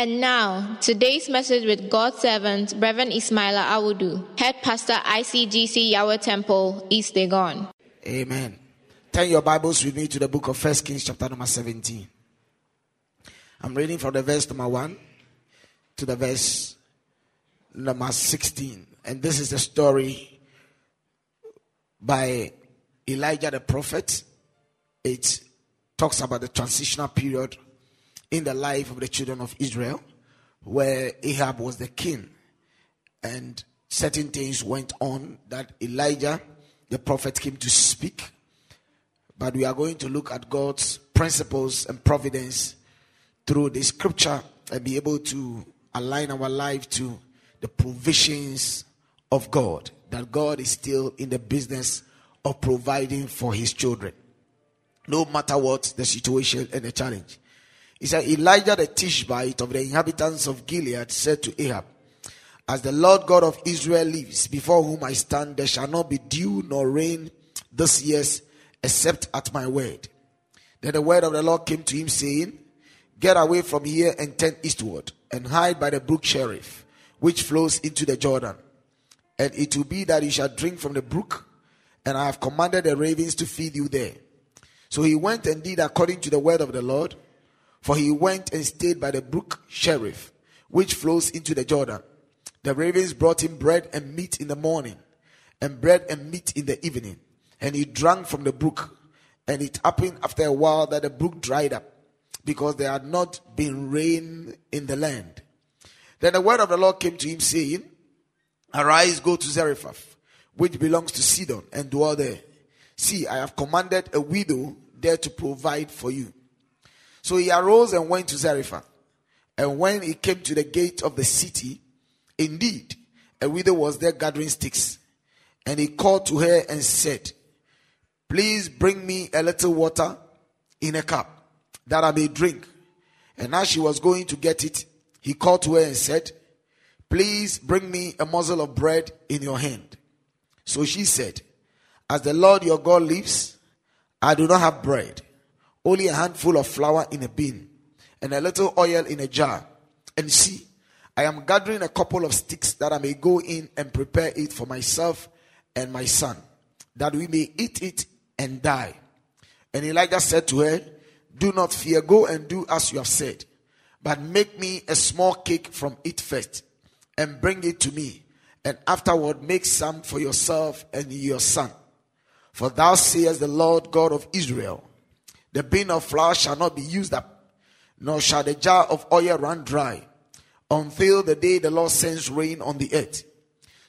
And now, today's message with God's servant, Reverend Ismaila Awudu, Head Pastor ICGC Yahweh Temple, East Legon. Amen. Turn your Bibles with me to the book of First Kings, chapter number 17. I'm reading from the verse number 1 to the verse number 16. And this is the story by Elijah the prophet. It talks about the transitional period in the life of the children of Israel, where Ahab was the king, and certain things went on that Elijah, the prophet, came to speak. But we are going to look at God's principles and providence through the scripture and be able to align our life to the provisions of God. That God is still in the business of providing for his children, no matter what the situation and the challenge. He said, Elijah the Tishbite of the inhabitants of Gilead said to Ahab, As the Lord God of Israel lives, before whom I stand, there shall not be dew nor rain this year except at my word. Then the word of the Lord came to him, saying, Get away from here and turn eastward, and hide by the brook Cherith, which flows into the Jordan. And it will be that you shall drink from the brook, and I have commanded the ravens to feed you there. So he went and did according to the word of the Lord. For he went and stayed by the brook Cherith, which flows into the Jordan. The ravens brought him bread and meat in the morning, and bread and meat in the evening. And he drank from the brook. And it happened after a while that the brook dried up, because there had not been rain in the land. Then the word of the Lord came to him, saying, Arise, go to Zarephath, which belongs to Sidon, and dwell there. See, I have commanded a widow there to provide for you. So he arose and went to Zarephath. And when he came to the gate of the city, indeed, a widow was there gathering sticks. And he called to her and said, Please bring me a little water in a cup that I may drink. And as she was going to get it, he called to her and said, Please bring me a morsel of bread in your hand. So she said, As the Lord your God lives, I do not have bread only a handful of flour in a bin, and a little oil in a jar. And see, I am gathering a couple of sticks that I may go in and prepare it for myself and my son, that we may eat it and die. And Elijah said to her, Do not fear, go and do as you have said, but make me a small cake from it first, and bring it to me, and afterward make some for yourself and your son. For thou sayest the Lord God of Israel, the bin of flour shall not be used up, nor shall the jar of oil run dry, until the day the Lord sends rain on the earth.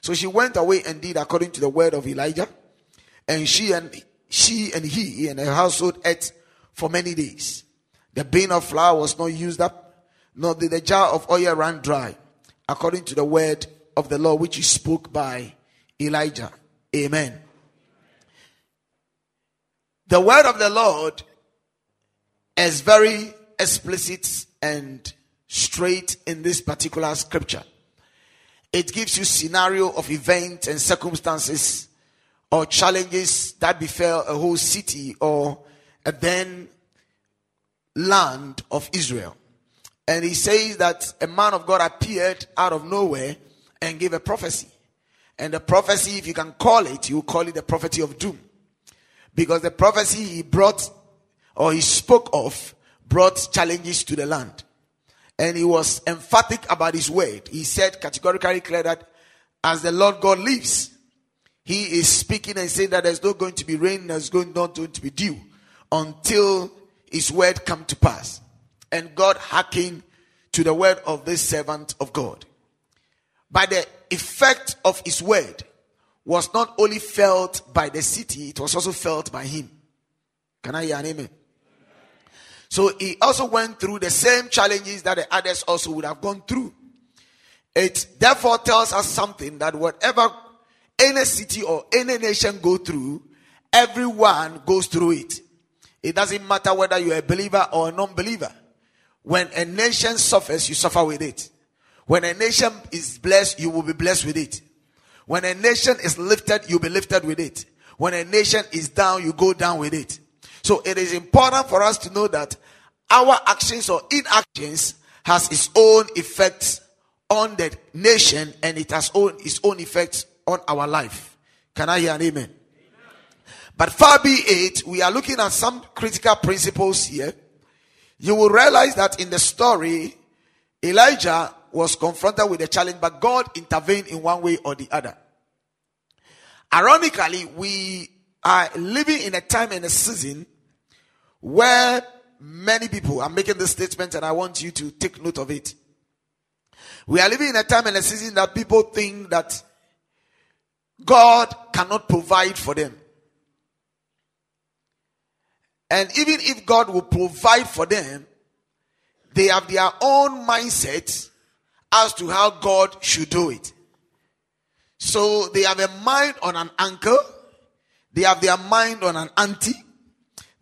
So she went away and did according to the word of Elijah, and she and she and he and her household ate for many days. The bin of flour was not used up, nor did the jar of oil run dry, according to the word of the Lord which he spoke by Elijah. Amen. The word of the Lord is very explicit and straight in this particular scripture. It gives you scenario of events and circumstances or challenges that befell a whole city or a then land of Israel. And he says that a man of God appeared out of nowhere and gave a prophecy. And the prophecy, if you can call it, you call it the prophecy of doom. Because the prophecy he brought or he spoke of brought challenges to the land. And he was emphatic about his word. He said categorically clear that as the Lord God lives, he is speaking and saying that there's not going to be rain, there's going not going to be dew until his word come to pass. And God hearkened to the word of this servant of God. By the effect of his word, was not only felt by the city, it was also felt by him. Can I hear an amen? So he also went through the same challenges that the others also would have gone through. It therefore tells us something that whatever any city or any nation go through, everyone goes through it. It doesn't matter whether you're a believer or a non-believer. When a nation suffers, you suffer with it. When a nation is blessed, you will be blessed with it. When a nation is lifted, you'll be lifted with it. When a nation is down, you go down with it. So it is important for us to know that our actions or inactions has its own effects on the nation and it has own, its own effects on our life. Can I hear an amen? amen? But far be it, we are looking at some critical principles here. You will realize that in the story, Elijah was confronted with a challenge, but God intervened in one way or the other. Ironically, we are living in a time and a season where many people are making this statement, and I want you to take note of it. We are living in a time and a season that people think that God cannot provide for them. And even if God will provide for them, they have their own mindset as to how God should do it. So they have a mind on an uncle, they have their mind on an auntie,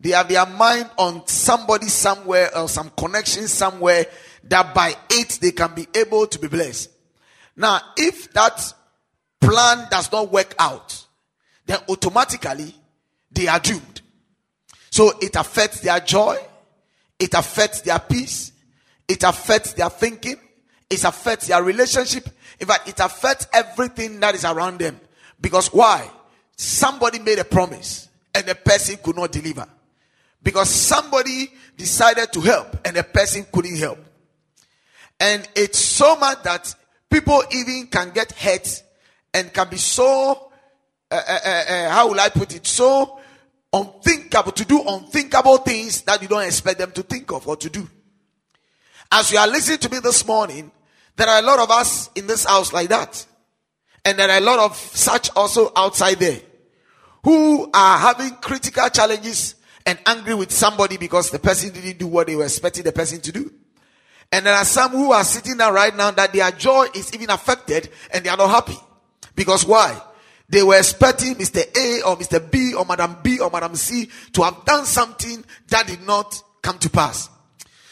they have their mind on somebody somewhere or some connection somewhere that by it they can be able to be blessed. Now, if that plan does not work out, then automatically they are doomed. So it affects their joy, it affects their peace, it affects their thinking, it affects their relationship. In fact, it affects everything that is around them. Because why? Somebody made a promise and the person could not deliver. Because somebody decided to help and the person couldn't help. And it's so much that people even can get hurt and can be so, uh, uh, uh, uh, how will I put it, so unthinkable, to do unthinkable things that you don't expect them to think of or to do. As you are listening to me this morning, there are a lot of us in this house like that. And there are a lot of such also outside there who are having critical challenges and angry with somebody because the person didn't do what they were expecting the person to do. And there are some who are sitting there right now that their joy is even affected and they are not happy. Because why? They were expecting Mr. A or Mr. B or Madam B or Madam C to have done something that did not come to pass.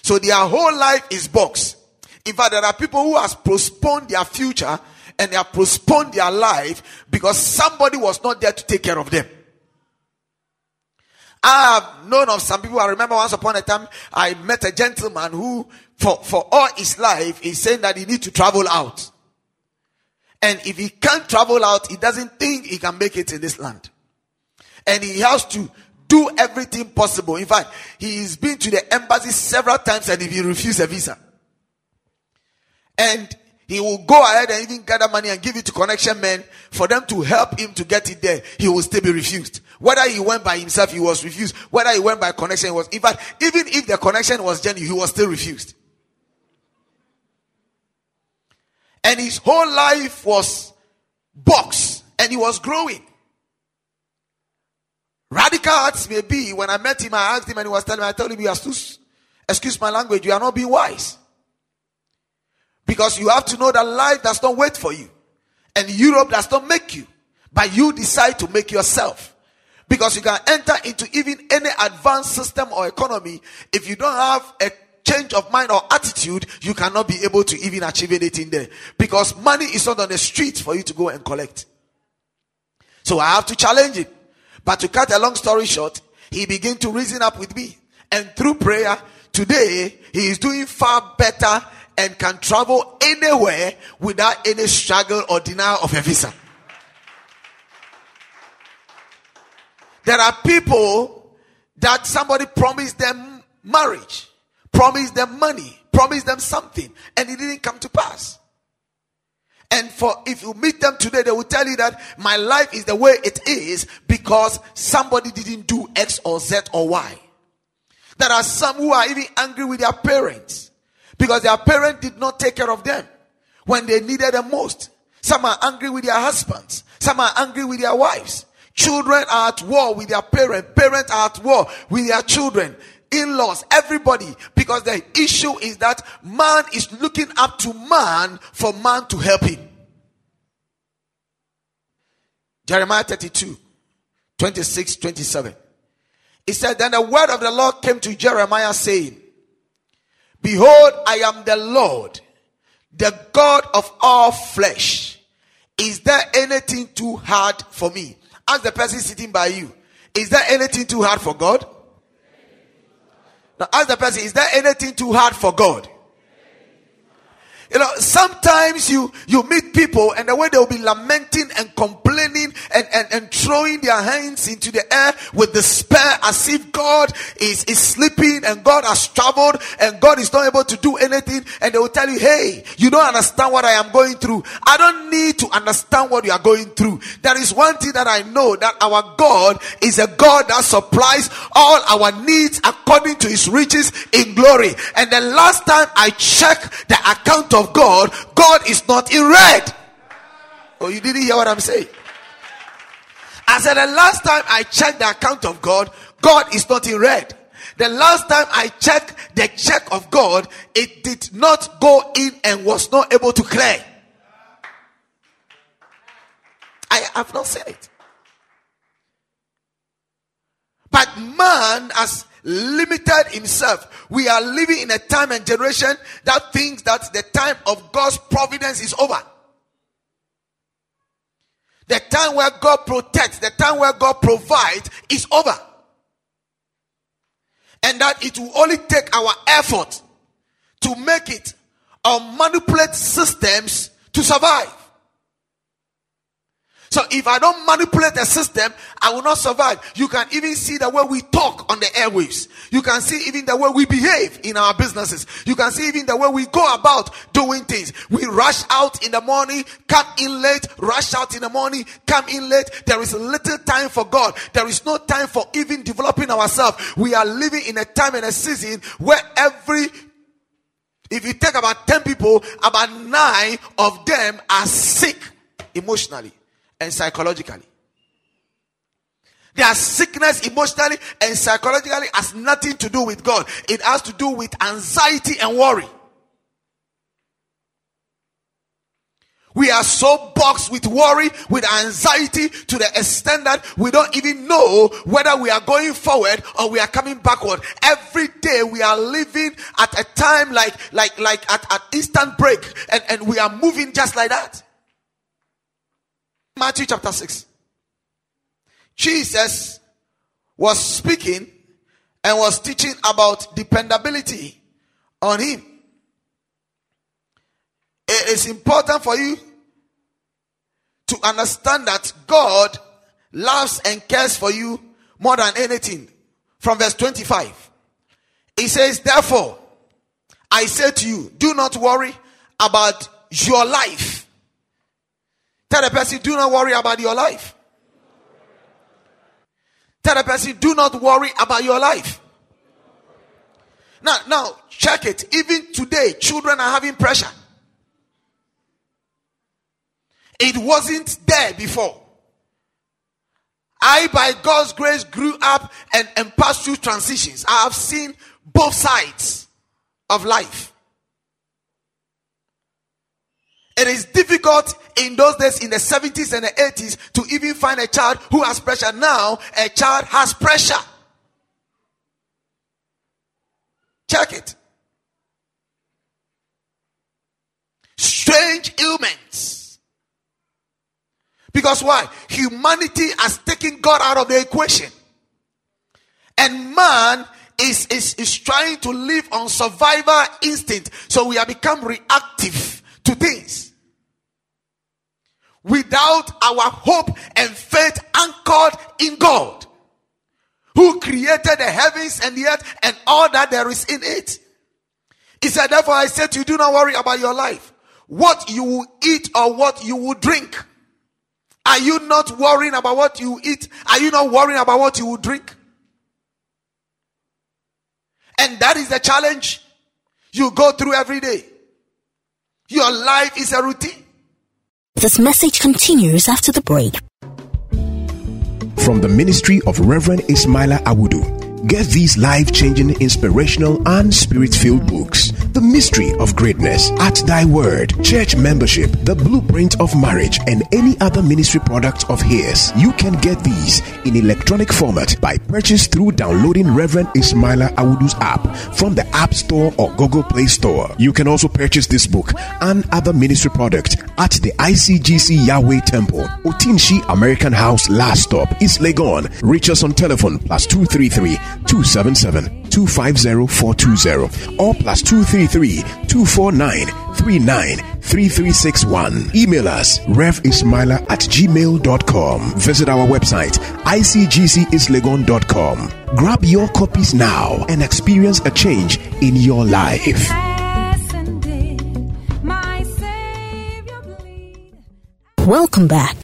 So their whole life is boxed. In fact, there are people who have postponed their future and they have postponed their life because somebody was not there to take care of them. I have known of some people. I remember once upon a time I met a gentleman who, for, for all his life, is saying that he needs to travel out. And if he can't travel out, he doesn't think he can make it in this land. And he has to do everything possible. In fact, he's been to the embassy several times and if he refused a visa. And he will go ahead and even gather money and give it to connection men for them to help him to get it there. He will still be refused. Whether he went by himself, he was refused. Whether he went by connection, he was, in fact, even if the connection was genuine, he was still refused. And his whole life was box and he was growing. Radical acts may be. When I met him, I asked him and he was telling me, I told him, you are too, excuse my language, you are not being wise. Because you have to know that life does not wait for you. And Europe does not make you. But you decide to make yourself. Because you can enter into even any advanced system or economy. If you don't have a change of mind or attitude, you cannot be able to even achieve anything there. Because money is not on the street for you to go and collect. So I have to challenge it. But to cut a long story short, he began to reason up with me. And through prayer, today, he is doing far better and can travel anywhere without any struggle or denial of a visa. There are people that somebody promised them marriage, promised them money, promised them something, and it didn't come to pass. And for if you meet them today, they will tell you that my life is the way it is because somebody didn't do X or Z or Y. There are some who are even angry with their parents because their parent did not take care of them when they needed them most. Some are angry with their husbands. Some Some are angry with their wives. Children are at war with their parents. Parents are at war with their children. In-laws, everybody. Because the issue is that man is looking up to man for man to help him. Jeremiah 32, 26, 27. He said, Then the word of the Lord came to Jeremiah saying, Behold, I am the Lord, the God of all flesh. Is there anything too hard for me? Ask the person sitting by you. Is there anything too hard for God? Now ask the person, is there anything too hard for God? You know, sometimes you, you meet people and the way they'll be lamenting and complaining and, and, and throwing their hands into the air with despair as if God is, is sleeping and God has traveled and God is not able to do anything. And they will tell you, hey, you don't understand what I am going through. I don't need to understand what you are going through. There is one thing that I know that our God is a God that supplies all our needs according to his riches in glory. And the last time I checked the account of God, God is not in red. Oh, you didn't hear what I'm saying? I said the last time I checked the account of God, God is not in red. The last time I checked the check of God, it did not go in and was not able to clear. I have not said it. But man has limited himself. We are living in a time and generation that thinks that the time of God's providence is over. The time where God protects, the time where God provides is over. And that it will only take our effort to make it or manipulate systems to survive. So if I don't manipulate the system, I will not survive. You can even see the way we talk on the airwaves. You can see even the way we behave in our businesses. You can see even the way we go about doing things. We rush out in the morning, come in late, rush out in the morning, come in late. There is little time for God. There is no time for even developing ourselves. We are living in a time and a season where every if you take about 10 people, about nine of them are sick emotionally and psychologically. Their sickness emotionally and psychologically has nothing to do with God. It has to do with anxiety and worry. We are so boxed with worry, with anxiety to the extent that we don't even know whether we are going forward or we are coming backward. Every day we are living at a time like, like, like at, at instant break and, and we are moving just like that. Matthew chapter 6. Jesus was speaking and was teaching about dependability on Him. It is important for you to understand that God loves and cares for you more than anything. From verse 25, He says, Therefore, I say to you, do not worry about your life Tell the person, do not worry about your life. Tell the person, do not worry about your life. Now, now, check it. Even today, children are having pressure. It wasn't there before. I, by God's grace, grew up and, and passed through transitions. I have seen both sides of life. It is difficult in those days in the 70s and the 80s to even find a child who has pressure. Now, a child has pressure. Check it. Strange ailments. Because why? Humanity has taken God out of the equation. And man is, is, is trying to live on survival instinct. So we have become reactive to things without our hope and faith anchored in God, who created the heavens and the earth and all that there is in it. He said, Therefore, I said to you, do not worry about your life, what you will eat or what you will drink. Are you not worrying about what you eat? Are you not worrying about what you will drink? And that is the challenge you go through every day. Your life is a routine. This message continues after the break. From the ministry of Reverend Ismaila Awudu. Get these life changing, inspirational, and spirit filled books The Mystery of Greatness, At Thy Word, Church Membership, The Blueprint of Marriage, and any other ministry product of his. You can get these in electronic format by purchase through downloading Reverend Ismaila Awudu's app from the App Store or Google Play Store. You can also purchase this book and other ministry product at the ICGC Yahweh Temple, Otinshi American House Last Stop, East Legon. Reach us on telephone plus 233 277 250 420 or plus 233 249 393361. Email us revismaila at gmail.com. Visit our website icgcislegon.com. Grab your copies now and experience a change in your life. Welcome back.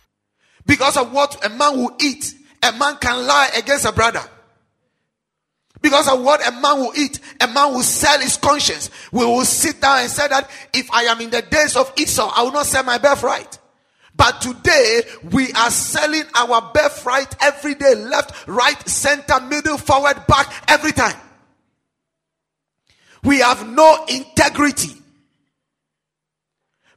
Because of what a man will eat, a man can lie against a brother. Because of what a man will eat, a man will sell his conscience. We will sit down and say that if I am in the days of Esau, I will not sell my birthright. But today we are selling our birthright every day, left, right, center, middle, forward, back, every time. We have no integrity.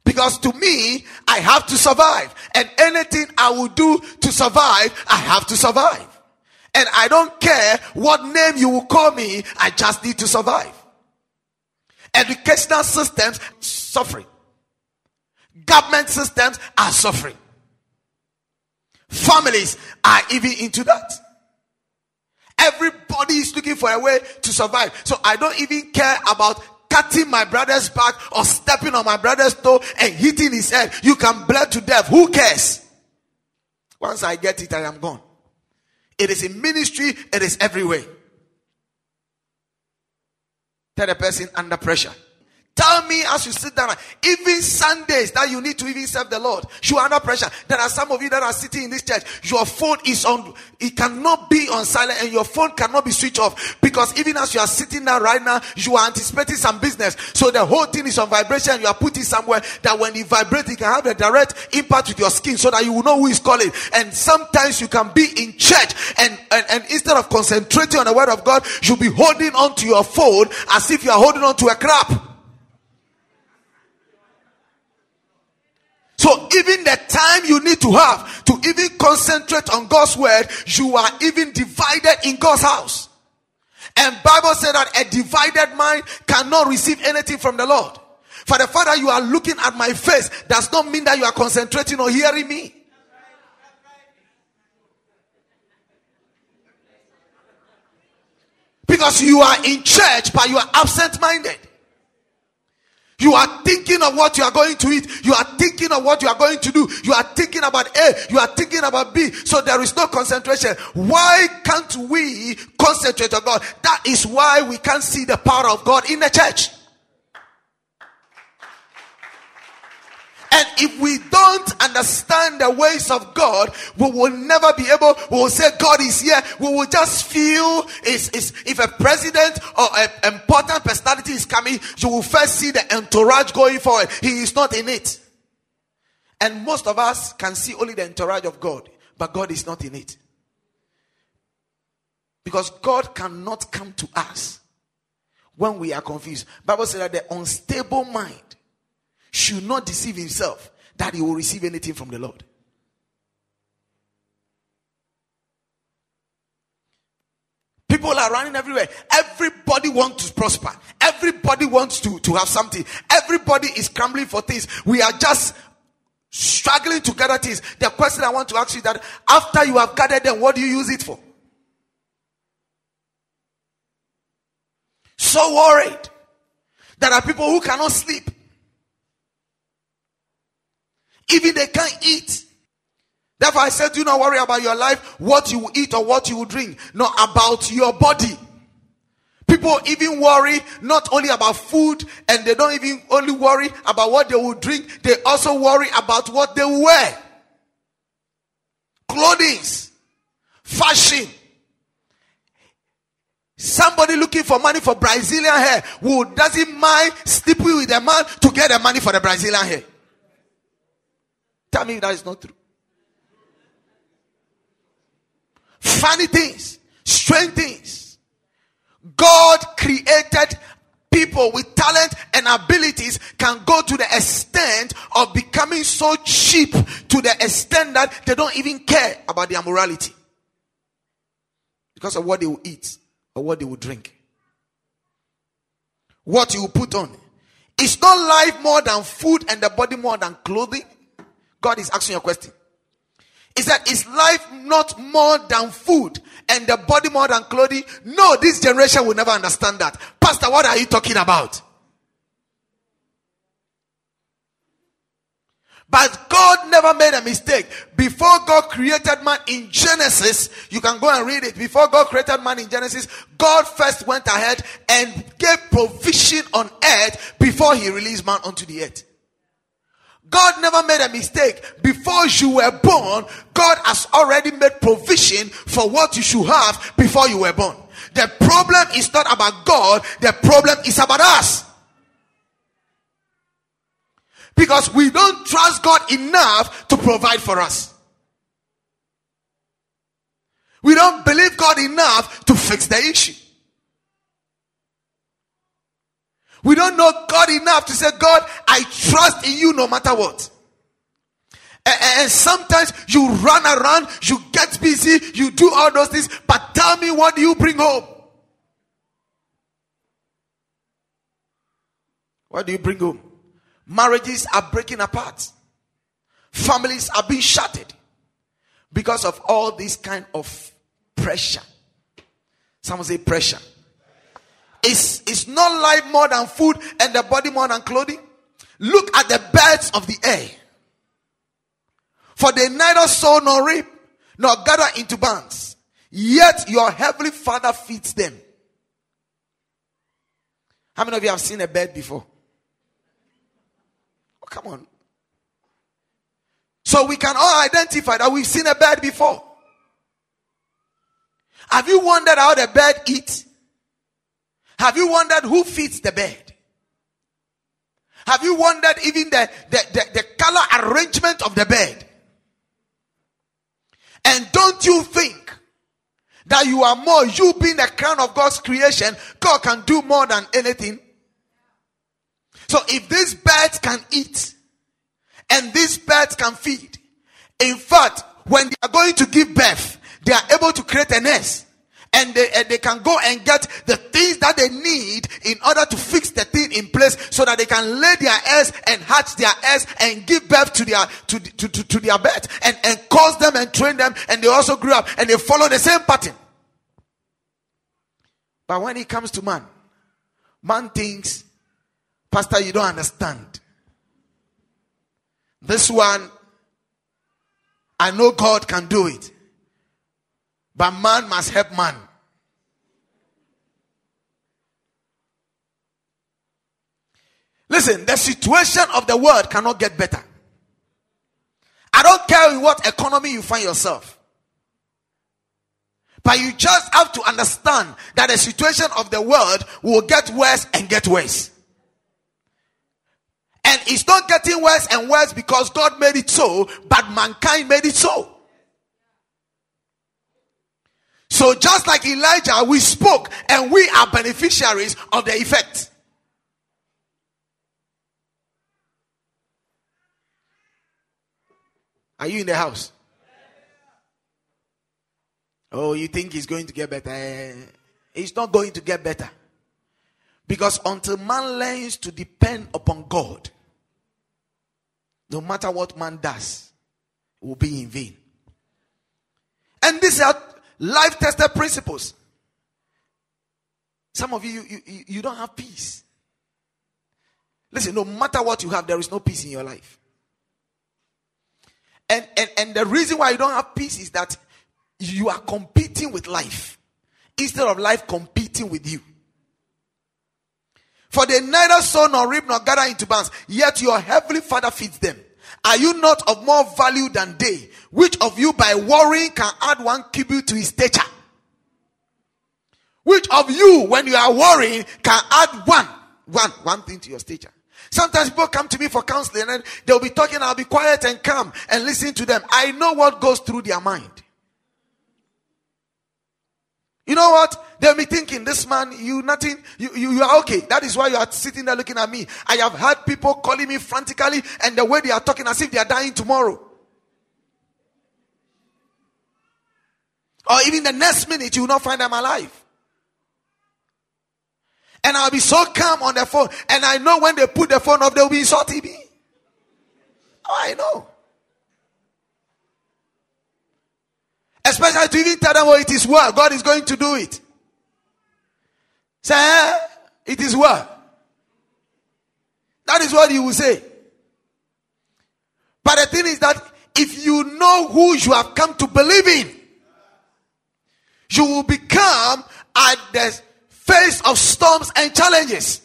Because to me, I have to survive. And anything I will do to survive, I have to survive. And I don't care what name you will call me, I just need to survive. Educational systems suffering. Government systems are suffering. Families are even into that. Everybody is looking for a way to survive. So I don't even care about cutting my brother's back or stepping on my brother's toe and hitting his head. You can bleed to death. Who cares? Once I get it, I am gone. It is in ministry, it is everywhere. Tell the person under pressure. Tell me as you sit down, even Sundays that you need to even serve the Lord, you are under pressure. There are some of you that are sitting in this church, your phone is on, it cannot be on silent and your phone cannot be switched off because even as you are sitting down right now, you are anticipating some business. So the whole thing is on vibration you are putting somewhere that when it vibrates, it can have a direct impact with your skin so that you will know who is calling. And sometimes you can be in church and, and, and instead of concentrating on the word of God, you'll be holding on to your phone as if you are holding on to a crap. So even the time you need to have to even concentrate on God's word, you are even divided in God's house. And Bible said that a divided mind cannot receive anything from the Lord. For the fact that you are looking at my face does not mean that you are concentrating or hearing me. Because you are in church, but you are absent minded. You are thinking of what you are going to eat. You are thinking of what you are going to do. You are thinking about A. You are thinking about B. So there is no concentration. Why can't we concentrate on God? That is why we can't see the power of God in the church. And if we don't understand the ways of God, we will never be able, we will say God is here. We will just feel is, is if a president or an important personality is coming, you will first see the entourage going forward. He is not in it. And most of us can see only the entourage of God, but God is not in it. Because God cannot come to us when we are confused. Bible says that the unstable mind should not deceive himself that he will receive anything from the Lord. People are running everywhere. Everybody wants to prosper. Everybody wants to, to have something. Everybody is scrambling for things. We are just struggling to gather things. The question I want to ask you that after you have gathered them, what do you use it for? So worried. There are people who cannot sleep. Even they can't eat. Therefore, I said, do not worry about your life, what you will eat or what you will drink, not about your body. People even worry not only about food and they don't even only worry about what they will drink, they also worry about what they wear. Clothing, fashion. Somebody looking for money for Brazilian hair who doesn't mind sleeping with a man to get the money for the Brazilian hair. Tell me that is not true. Funny things, strange things. God created people with talent and abilities can go to the extent of becoming so cheap to the extent that they don't even care about their morality because of what they will eat or what they will drink. What you put on. Is not life more than food and the body more than clothing? God is asking you a question. Is that is life not more than food and the body more than clothing? No, this generation will never understand that. Pastor, what are you talking about? But God never made a mistake. Before God created man in Genesis, you can go and read it. Before God created man in Genesis, God first went ahead and gave provision on earth before he released man onto the earth. God never made a mistake. Before you were born, God has already made provision for what you should have before you were born. The problem is not about God, the problem is about us. Because we don't trust God enough to provide for us. We don't believe God enough to fix the issue. We don't know God enough to say, God, I trust in you no matter what. And sometimes you run around, you get busy, you do all those things, but tell me what do you bring home? What do you bring home? Marriages are breaking apart. Families are being shattered because of all this kind of pressure. Someone say pressure. Is is not life more than food and the body more than clothing? Look at the birds of the air. For they neither sow nor reap nor gather into barns, yet your heavenly Father feeds them. How many of you have seen a bird before? Oh, come on. So we can all identify that we've seen a bird before. Have you wondered how the bird eats? Have you wondered who feeds the bird? Have you wondered even the, the, the, the color arrangement of the bird? And don't you think that you are more, you being the crown of God's creation, God can do more than anything? So if these birds can eat and these birds can feed, in fact, when they are going to give birth, they are able to create a nest and they, and they can go and get the things that they need in order to fix the thing in place so that they can lay their eggs and hatch their eggs and give birth to their to, to, to, to their birth and, and cause them and train them and they also grew up and they follow the same pattern. But when it comes to man, man thinks, Pastor, you don't understand. This one, I know God can do it. But man must help man. Listen, the situation of the world cannot get better. I don't care in what economy you find yourself. But you just have to understand that the situation of the world will get worse and get worse. And it's not getting worse and worse because God made it so, but mankind made it so. So just like Elijah, we spoke and we are beneficiaries of the effect. Are you in the house? Oh, you think it's going to get better? Eh, it's not going to get better. Because until man learns to depend upon God, no matter what man does, it will be in vain. And these are life tested principles. Some of you, you, you, you don't have peace. Listen, no matter what you have, there is no peace in your life. And, and, and the reason why you don't have peace is that you are competing with life instead of life competing with you. For they neither sow nor reap nor gather into barns, yet your heavenly Father feeds them. Are you not of more value than they? Which of you by worrying can add one cubit to his stature? Which of you, when you are worrying, can add one, one, one thing to your stature? Sometimes people come to me for counseling and they'll be talking, I'll be quiet and calm and listen to them. I know what goes through their mind. You know what? They'll be thinking, this man, you nothing, you, you, you are okay. That is why you are sitting there looking at me. I have had people calling me frantically and the way they are talking as if they are dying tomorrow. Or even the next minute, you will not find them alive. And I'll be so calm on the phone. And I know when they put the phone off, they'll be insulting me. Oh, I know. Especially to even tell them, oh, it is well. God is going to do it. Say, eh, it is well. That is what you will say. But the thing is that if you know who you have come to believe in, you will become at the face of storms and challenges.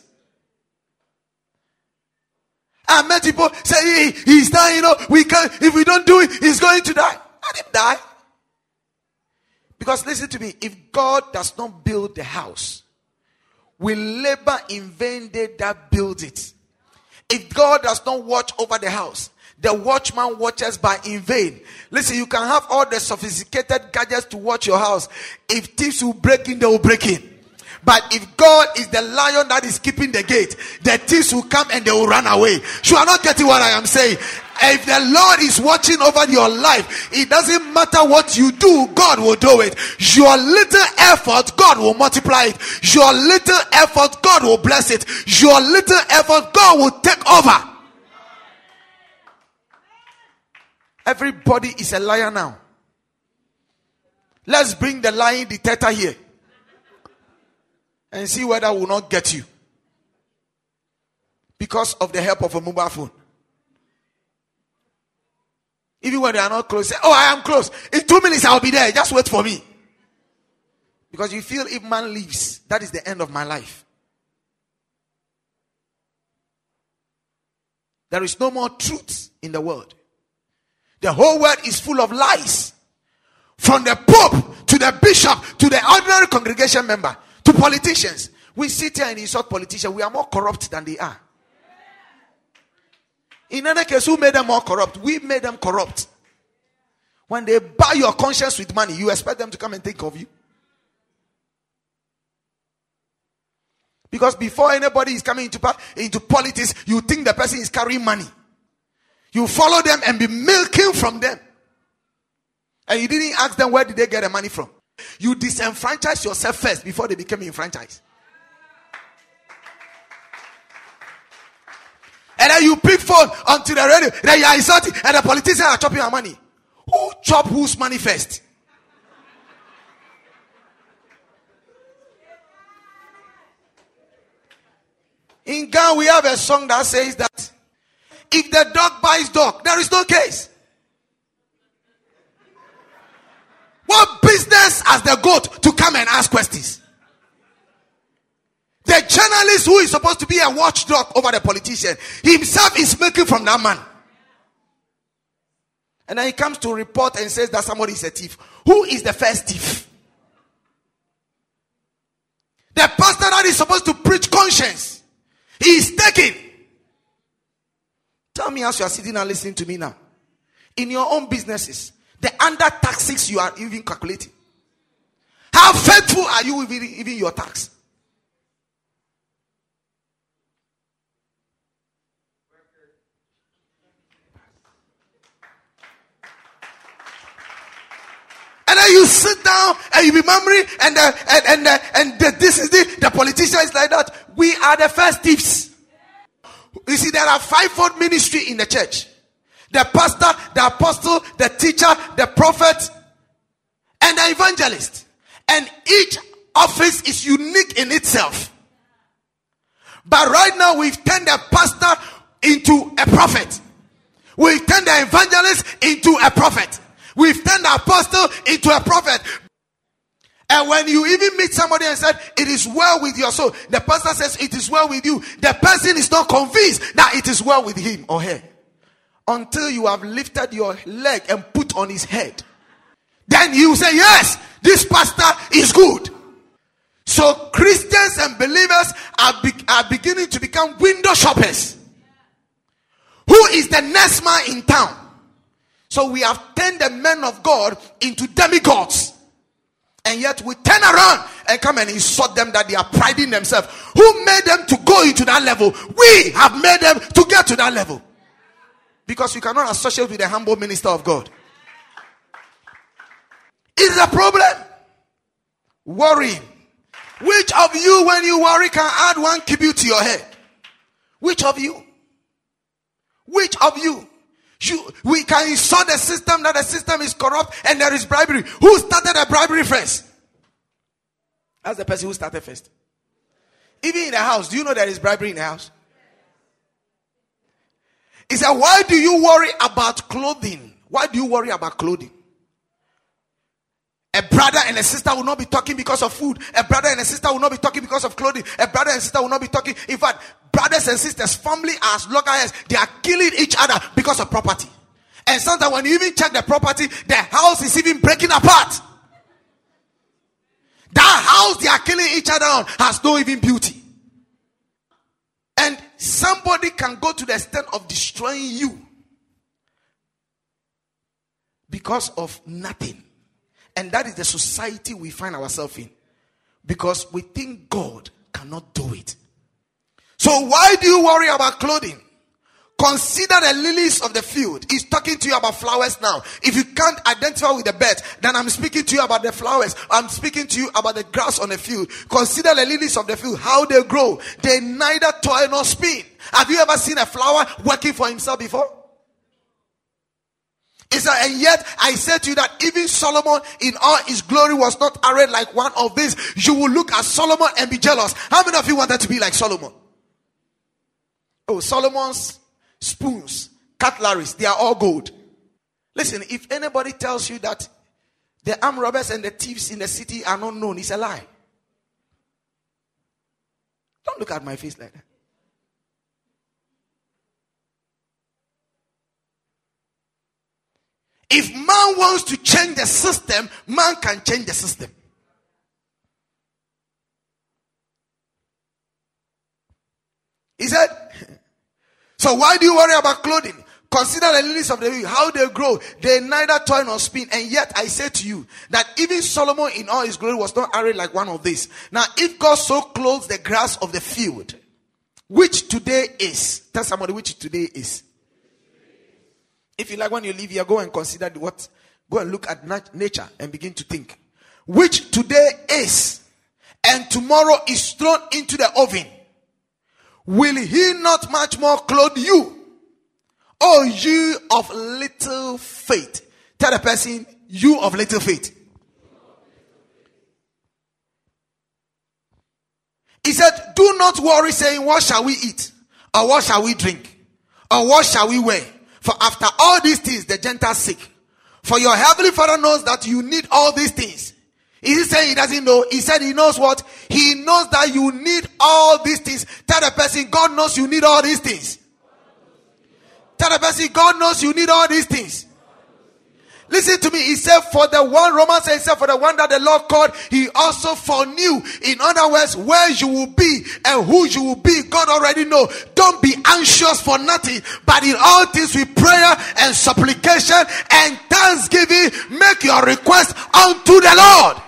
And many people say he, he's dying. You know, we can if we don't do it, he's going to die. Let him die. Because listen to me, if God does not build the house, we labor in vain they that build it. If God does not watch over the house, the watchman watches by in vain. Listen, you can have all the sophisticated gadgets to watch your house. If thieves will break in, they will break in. But if God is the lion that is keeping the gate, the thieves will come and they will run away. You are not getting what I am saying. If the Lord is watching over your life, it doesn't matter what you do, God will do it. Your little effort, God will multiply it. Your little effort, God will bless it. Your little effort, God will take over. Everybody is a liar now. Let's bring the lying detector here and see whether will not get you because of the help of a mobile phone. Even when they are not close, say, Oh, I am close. In two minutes, I'll be there. Just wait for me. Because you feel if man leaves, that is the end of my life. There is no more truth in the world. The whole world is full of lies. From the Pope to the Bishop to the ordinary congregation member to politicians. We sit here and insult politicians. We are more corrupt than they are. In any case, who made them more corrupt? We made them corrupt. When they buy your conscience with money, you expect them to come and think of you. Because before anybody is coming into, into politics, you think the person is carrying money. You follow them and be milking from them. And you didn't ask them where did they get the money from. You disenfranchise yourself first before they became enfranchised. And then you pick phone onto the radio. Then you are insulting, and the politicians are chopping your money. Who chop whose money first? In Ghana, we have a song that says that if the dog buys dog, there is no case. What business has the goat to come and ask questions? The journalist who is supposed to be a watchdog over the politician himself is making from that man. And then he comes to report and says that somebody is a thief. Who is the first thief? The pastor that is supposed to preach conscience. He is taken. Tell me as you are sitting and listening to me now. In your own businesses, the under taxes you are even calculating. How faithful are you with even your tax? And then you sit down and you be and the, and and the, and the, this is the the politician is like that. We are the first thieves. You see, there are fivefold ministry in the church the pastor, the apostle, the teacher, the prophet, and the evangelist. And each office is unique in itself. But right now, we've turned the pastor into a prophet. We've turned the evangelist into a prophet. We've turned the apostle into a prophet. And when you even meet somebody and said, It is well with your soul, the pastor says, It is well with you. The person is not convinced that it is well with him or her until you have lifted your leg and put on his head. Then you say, Yes, this pastor is good. So Christians and believers are, be- are beginning to become window shoppers. who is the next man in town. So we have turned the men of God into demigods. And yet we turn around and come and insult them that they are priding themselves. Who made them to go into that level? We have made them to get to that level. Because you cannot associate with a humble minister of God. Is a problem. Worrying. Which of you, when you worry, can add one cubit to your head? Which of you? Which of you? you? We can insult the system that the system is corrupt and there is bribery. Who started the bribery first? That's the person who started first. Even in the house, do you know there is bribery in the house? He said, Why do you worry about clothing? Why do you worry about clothing? A brother and a sister will not be talking because of food. A brother and a sister will not be talking because of clothing. A brother and sister will not be talking. In fact, brothers and sisters, family as loggerheads, they are killing each other because of property. And sometimes when you even check the property, the house is even breaking apart. That house they are killing each other on has no even beauty. And somebody can go to the extent of destroying you because of nothing. And that is the society we find ourselves in. Because we think God cannot do it. So why do you worry about clothing? Consider the lilies of the field. He's talking to you about flowers now. If you can't identify with the birds, then I'm speaking to you about the flowers. I'm speaking to you about the grass on the field. Consider the lilies of the field, how they grow. They neither toil nor spin. Have you ever seen a flower working for himself before? It's and yet I said to you that even Solomon in all his glory was not arrayed like one of these. You will look at Solomon and be jealous. How many of you wanted to be like Solomon? Oh, Solomon's spoons, cutleries, they are all gold. Listen, if anybody tells you that the armed robbers and the thieves in the city are not known, it's a lie. Don't look at my face like that. If man wants to change the system, man can change the system. He said, So why do you worry about clothing? Consider the lilies of the field, how they grow. They neither toil nor spin. And yet I say to you that even Solomon in all his glory was not arrayed like one of these. Now, if God so clothes the grass of the field, which today is, tell somebody which today is. If you like, when you leave here, go and consider what, go and look at nat- nature and begin to think. Which today is, and tomorrow is thrown into the oven. Will he not much more clothe you? Oh, you of little faith. Tell the person, you of little faith. He said, Do not worry, saying, What shall we eat? Or what shall we drink? Or what shall we wear? For after all these things, the Gentiles seek. For your heavenly Father knows that you need all these things. Is he saying he doesn't know? He said he knows what? He knows that you need all these things. Tell the person, God knows you need all these things. Tell the person, God knows you need all these things. Listen to me. He said, for the one, Romans said, for the one that the Lord called, he also foreknew. In other words, where you will be and who you will be, God already know. Don't be anxious for nothing, but in all things with prayer and supplication and thanksgiving, make your request unto the Lord.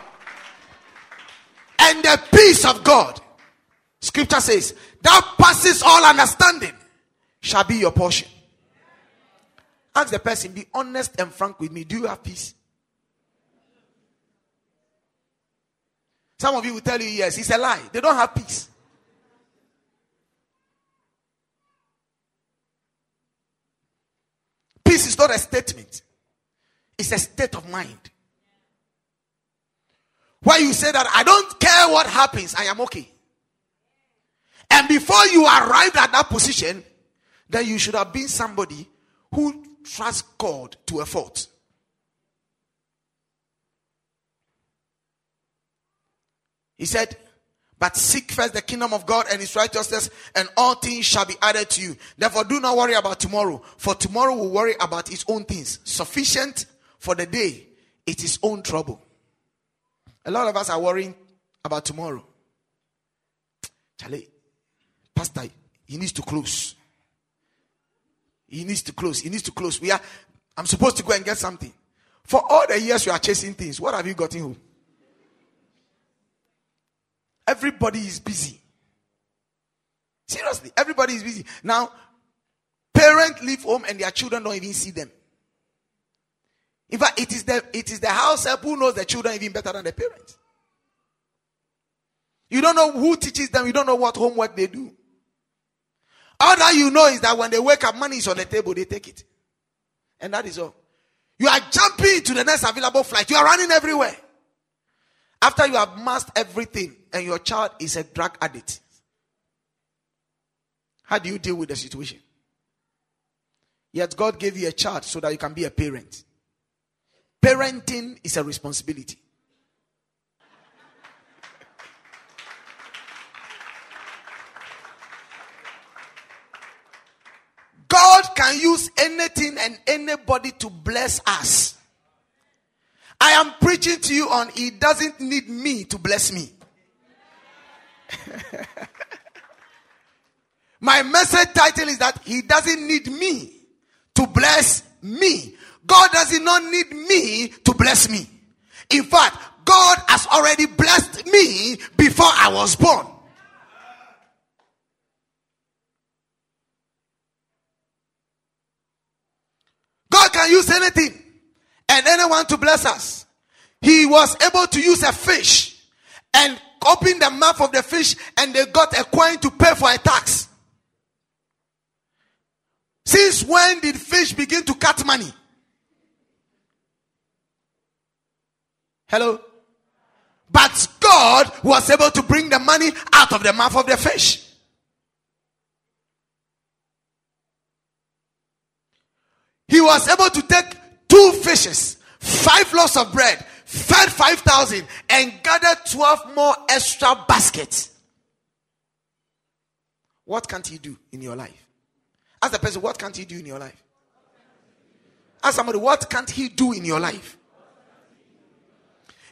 And the peace of God, scripture says, that passes all understanding, shall be your portion. Ask the person, be honest and frank with me. Do you have peace? Some of you will tell you yes. It's a lie. They don't have peace. Peace is not a statement, it's a state of mind. Where you say that I don't care what happens, I am okay. And before you arrived at that position, then you should have been somebody who trusts God to a fault. He said, But seek first the kingdom of God and his righteousness, and all things shall be added to you. Therefore, do not worry about tomorrow, for tomorrow will worry about its own things. Sufficient for the day, it is own trouble. A lot of us are worrying about tomorrow. Charlie, Pastor, he needs to close. He needs to close. He needs to close. We are. I'm supposed to go and get something. For all the years you are chasing things, what have you gotten home? Everybody is busy. Seriously, everybody is busy. Now, parents leave home and their children don't even see them. In fact, it is the it is the house help who knows the children even better than the parents. You don't know who teaches them, you don't know what homework they do. All that you know is that when they wake up, money is on the table, they take it. And that is all. You are jumping to the next available flight. You are running everywhere. After you have mastered everything and your child is a drug addict, how do you deal with the situation? Yet God gave you a child so that you can be a parent. Parenting is a responsibility. God can use anything and anybody to bless us. I am preaching to you on He doesn't need me to bless me. My message title is that He doesn't need me to bless me. God does not need me to bless me. In fact, God has already blessed me before I was born. God can use anything and anyone to bless us. He was able to use a fish and open the mouth of the fish and they got a coin to pay for a tax. Since when did fish begin to cut money? Hello? But God was able to bring the money out of the mouth of the fish. He was able to take two fishes, five loaves of bread, fed 5,000, and gathered 12 more extra baskets. What can't he do in your life? Ask the person, what can't he do in your life? Ask somebody, what can't he do in your life?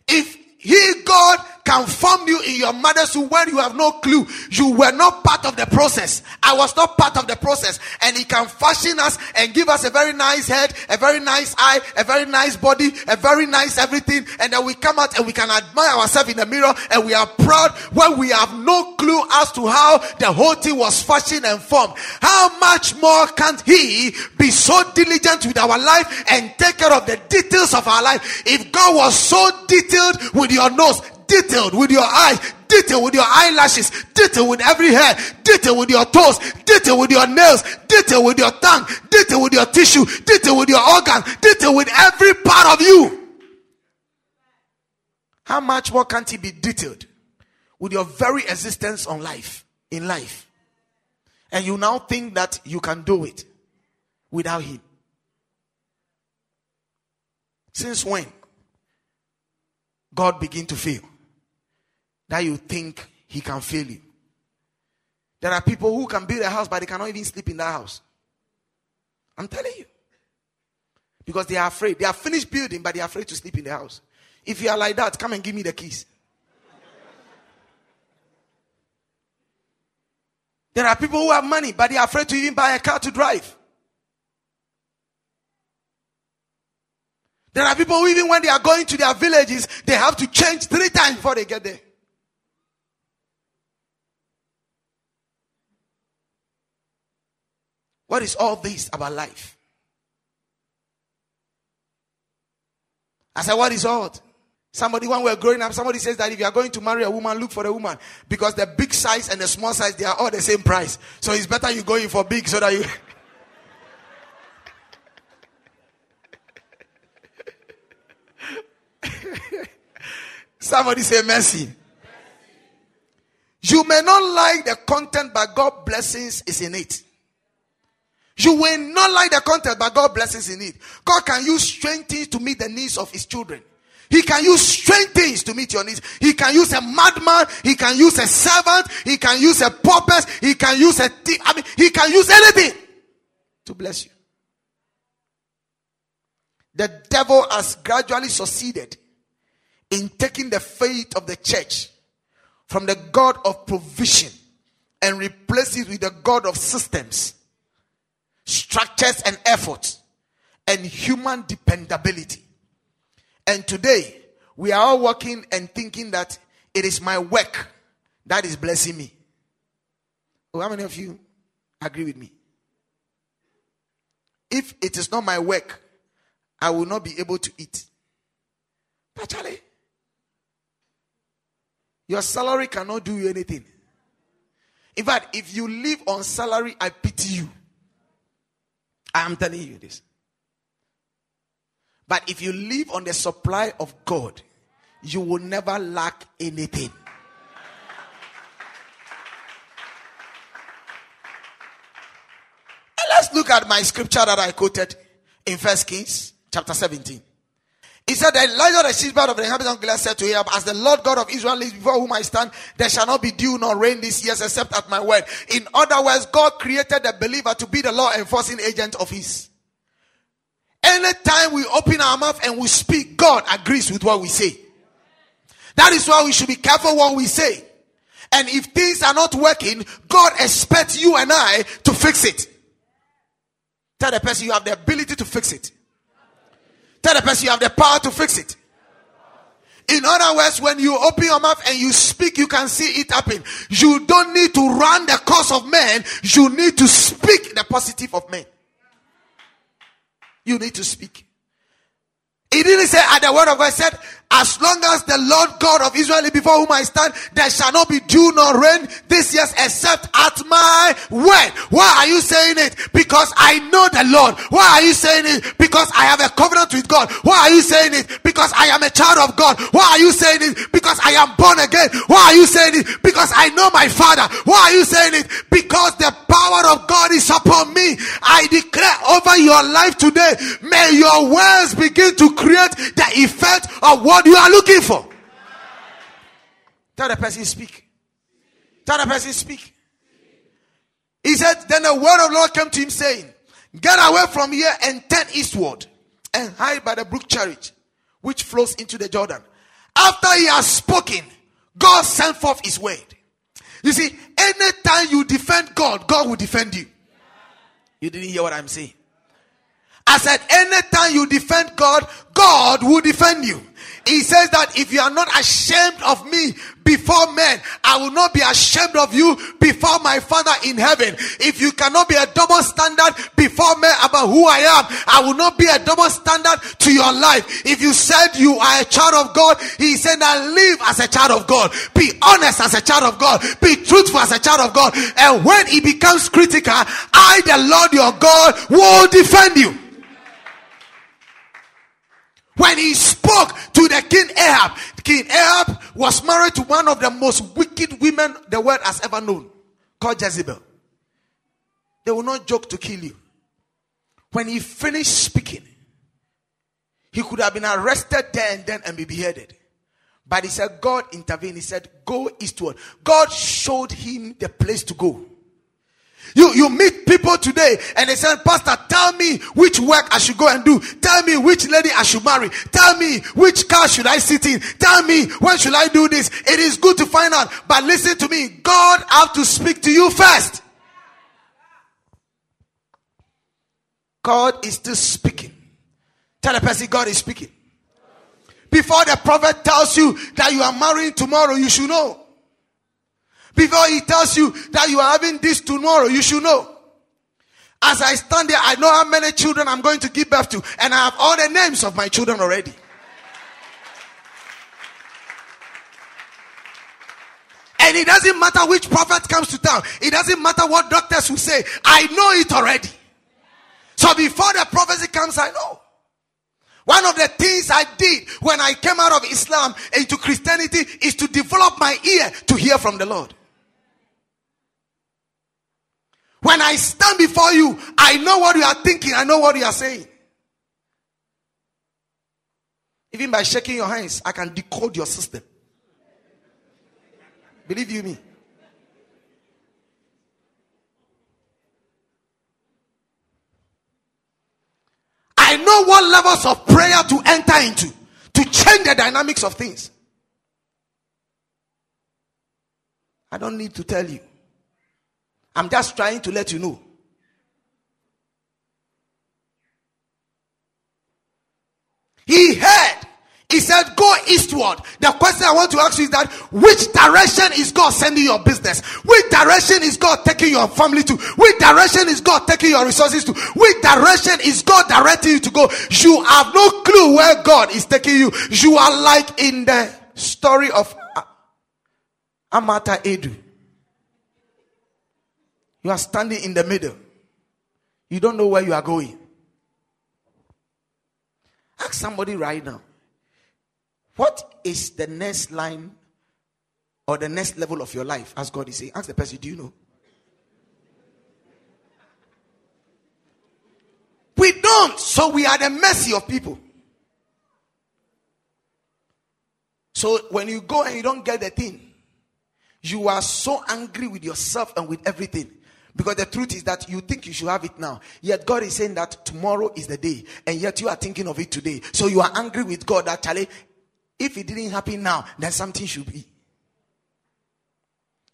If he, God, can form you in your mother's womb when you have no clue. You were not part of the process. I was not part of the process. And He can fashion us and give us a very nice head, a very nice eye, a very nice body, a very nice everything. And then we come out and we can admire ourselves in the mirror and we are proud when we have no clue as to how the whole thing was fashioned and formed. How much more can't He be so diligent with our life and take care of the details of our life? If God was so detailed with your nose, detailed with your eyes, detailed with your eyelashes, detailed with every hair, detailed with your toes, detailed with your nails, detailed with your tongue, detailed with your tissue, detailed with your organs, detailed with every part of you. How much more can't he be detailed with your very existence on life, in life? And you now think that you can do it without him. Since when? God begin to fail that you think he can fail you. There are people who can build a house, but they cannot even sleep in that house. I'm telling you. Because they are afraid. They are finished building, but they are afraid to sleep in the house. If you are like that, come and give me the keys. There are people who have money, but they are afraid to even buy a car to drive. There are people who, even when they are going to their villages, they have to change three times before they get there. What is all this about life? I said, What is all? Somebody, when we're growing up, somebody says that if you are going to marry a woman, look for a woman. Because the big size and the small size, they are all the same price. So it's better you go in for big so that you. Somebody say mercy. You may not like the content, but God blessings is in it. You will not like the content, but God blesses in it. God can use strange things to meet the needs of his children. He can use strange things to meet your needs. He can use a madman. He can use a servant. He can use a purpose. He can use a. I mean, he can use anything to bless you. The devil has gradually succeeded in taking the faith of the church from the God of provision and replace it with the God of systems structures and efforts, and human dependability. And today, we are all working and thinking that it is my work that is blessing me. Oh, how many of you agree with me? If it is not my work, I will not be able to eat. Charlie, your salary cannot do you anything. In fact, if you live on salary, I pity you. I am telling you this. But if you live on the supply of God, you will never lack anything. And let's look at my scripture that I quoted in First Kings chapter 17. He said, that Elijah the shepherd of the inhabitants of Gilead said to Ahab, As the Lord God of Israel lives before whom I stand, there shall not be dew nor rain this year except at my word. In other words, God created the believer to be the law enforcing agent of his. Anytime we open our mouth and we speak, God agrees with what we say. That is why we should be careful what we say. And if things are not working, God expects you and I to fix it. Tell the person you have the ability to fix it. Tell the person you have the power to fix it. In other words, when you open your mouth and you speak, you can see it happen. You don't need to run the course of men. You need to speak the positive of men. You need to speak. He didn't say at the word of God, said, as long as the Lord God of Israel before whom I stand, there shall not be dew nor rain this year except at my word. Why are you saying it? Because I know the Lord. Why are you saying it? Because I have a covenant with God. Why are you saying it? Because I am a child of God. Why are you saying it? Because I am born again. Why are you saying it? Because I know my father. Why are you saying it? Because the power of God is upon me. I declare over your life today, may your words begin to create the effect of what you are looking for. Tell the person speak. Tell the person speak. He said, then the word of the Lord came to him saying, get away from here and turn eastward and hide by the brook Cherith, which flows into the Jordan. After he has spoken, God sent forth his word. You see, anytime you defend God, God will defend you. You didn't hear what I'm saying. I said, anytime you defend God, God will defend you. He says that if you are not ashamed of me before men, I will not be ashamed of you before my Father in heaven. If you cannot be a double standard before men about who I am, I will not be a double standard to your life. If you said you are a child of God, He said that live as a child of God, be honest as a child of God, be truthful as a child of God. And when He becomes critical, I, the Lord your God, will defend you. When he spoke to the king Ahab, King Ahab was married to one of the most wicked women the world has ever known, called Jezebel. They will not joke to kill you. When he finished speaking, he could have been arrested there and then and be beheaded. But he said, God intervened. He said, Go eastward. God showed him the place to go. You, you meet people today and they say, Pastor, tell me which work I should go and do. Tell me which lady I should marry. Tell me which car should I sit in. Tell me when should I do this. It is good to find out, but listen to me. God have to speak to you first. God is still speaking. Tell the person God is speaking. Before the prophet tells you that you are marrying tomorrow, you should know. Before he tells you that you are having this tomorrow, you should know. As I stand there, I know how many children I'm going to give birth to, and I have all the names of my children already. And it doesn't matter which prophet comes to town, it doesn't matter what doctors will say, I know it already. So before the prophecy comes, I know. One of the things I did when I came out of Islam into Christianity is to develop my ear to hear from the Lord. When I stand before you, I know what you are thinking, I know what you are saying. Even by shaking your hands, I can decode your system. Believe you me. I know what levels of prayer to enter into to change the dynamics of things. I don't need to tell you. I'm just trying to let you know. He heard. He said, Go eastward. The question I want to ask you is that which direction is God sending your business? Which direction is God taking your family to? Which direction is God taking your resources to? Which direction is God directing you to go? You have no clue where God is taking you. You are like in the story of uh, Amata Edu. You are standing in the middle. You don't know where you are going. Ask somebody right now. What is the next line or the next level of your life? As God is saying. Ask the person, do you know? We don't. So we are the mercy of people. So when you go and you don't get the thing, you are so angry with yourself and with everything. Because the truth is that you think you should have it now. Yet God is saying that tomorrow is the day. And yet you are thinking of it today. So you are angry with God actually. If it didn't happen now, then something should be.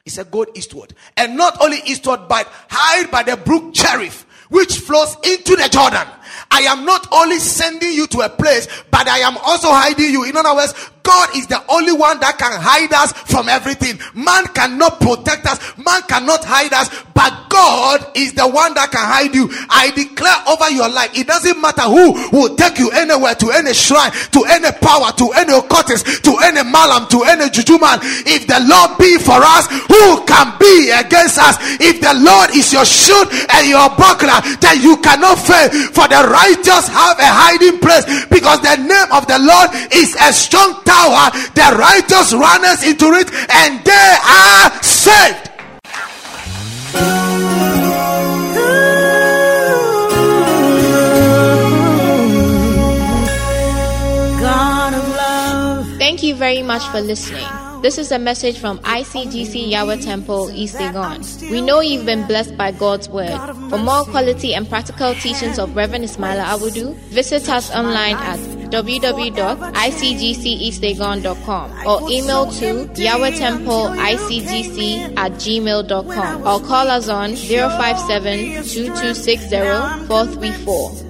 He said, Go eastward. And not only eastward, but hide by the brook Cherith, which flows into the Jordan. I am not only sending you to a place, but I am also hiding you. In other words, God is the only one that can hide us from everything. Man cannot protect us, man cannot hide us, but God is the one that can hide you. I declare over your life, it doesn't matter who will take you anywhere, to any shrine, to any power, to any occultist, to any malam, to any juju man. If the Lord be for us, who can be against us? If the Lord is your shield and your buckler, then you cannot fail. For the righteous have a hiding place because the name of the Lord is a strong tower, the righteous runners into it and they are saved. Thank you very much for listening. This is a message from ICGC Yahweh Temple, East Legon. We know you've been blessed by God's word. For more quality and practical teachings of Reverend Ismaila Abudu, visit us online at www.icgceastlegon.com or email to yahwehtemple.icgc at gmail.com or call us on 057 2260 434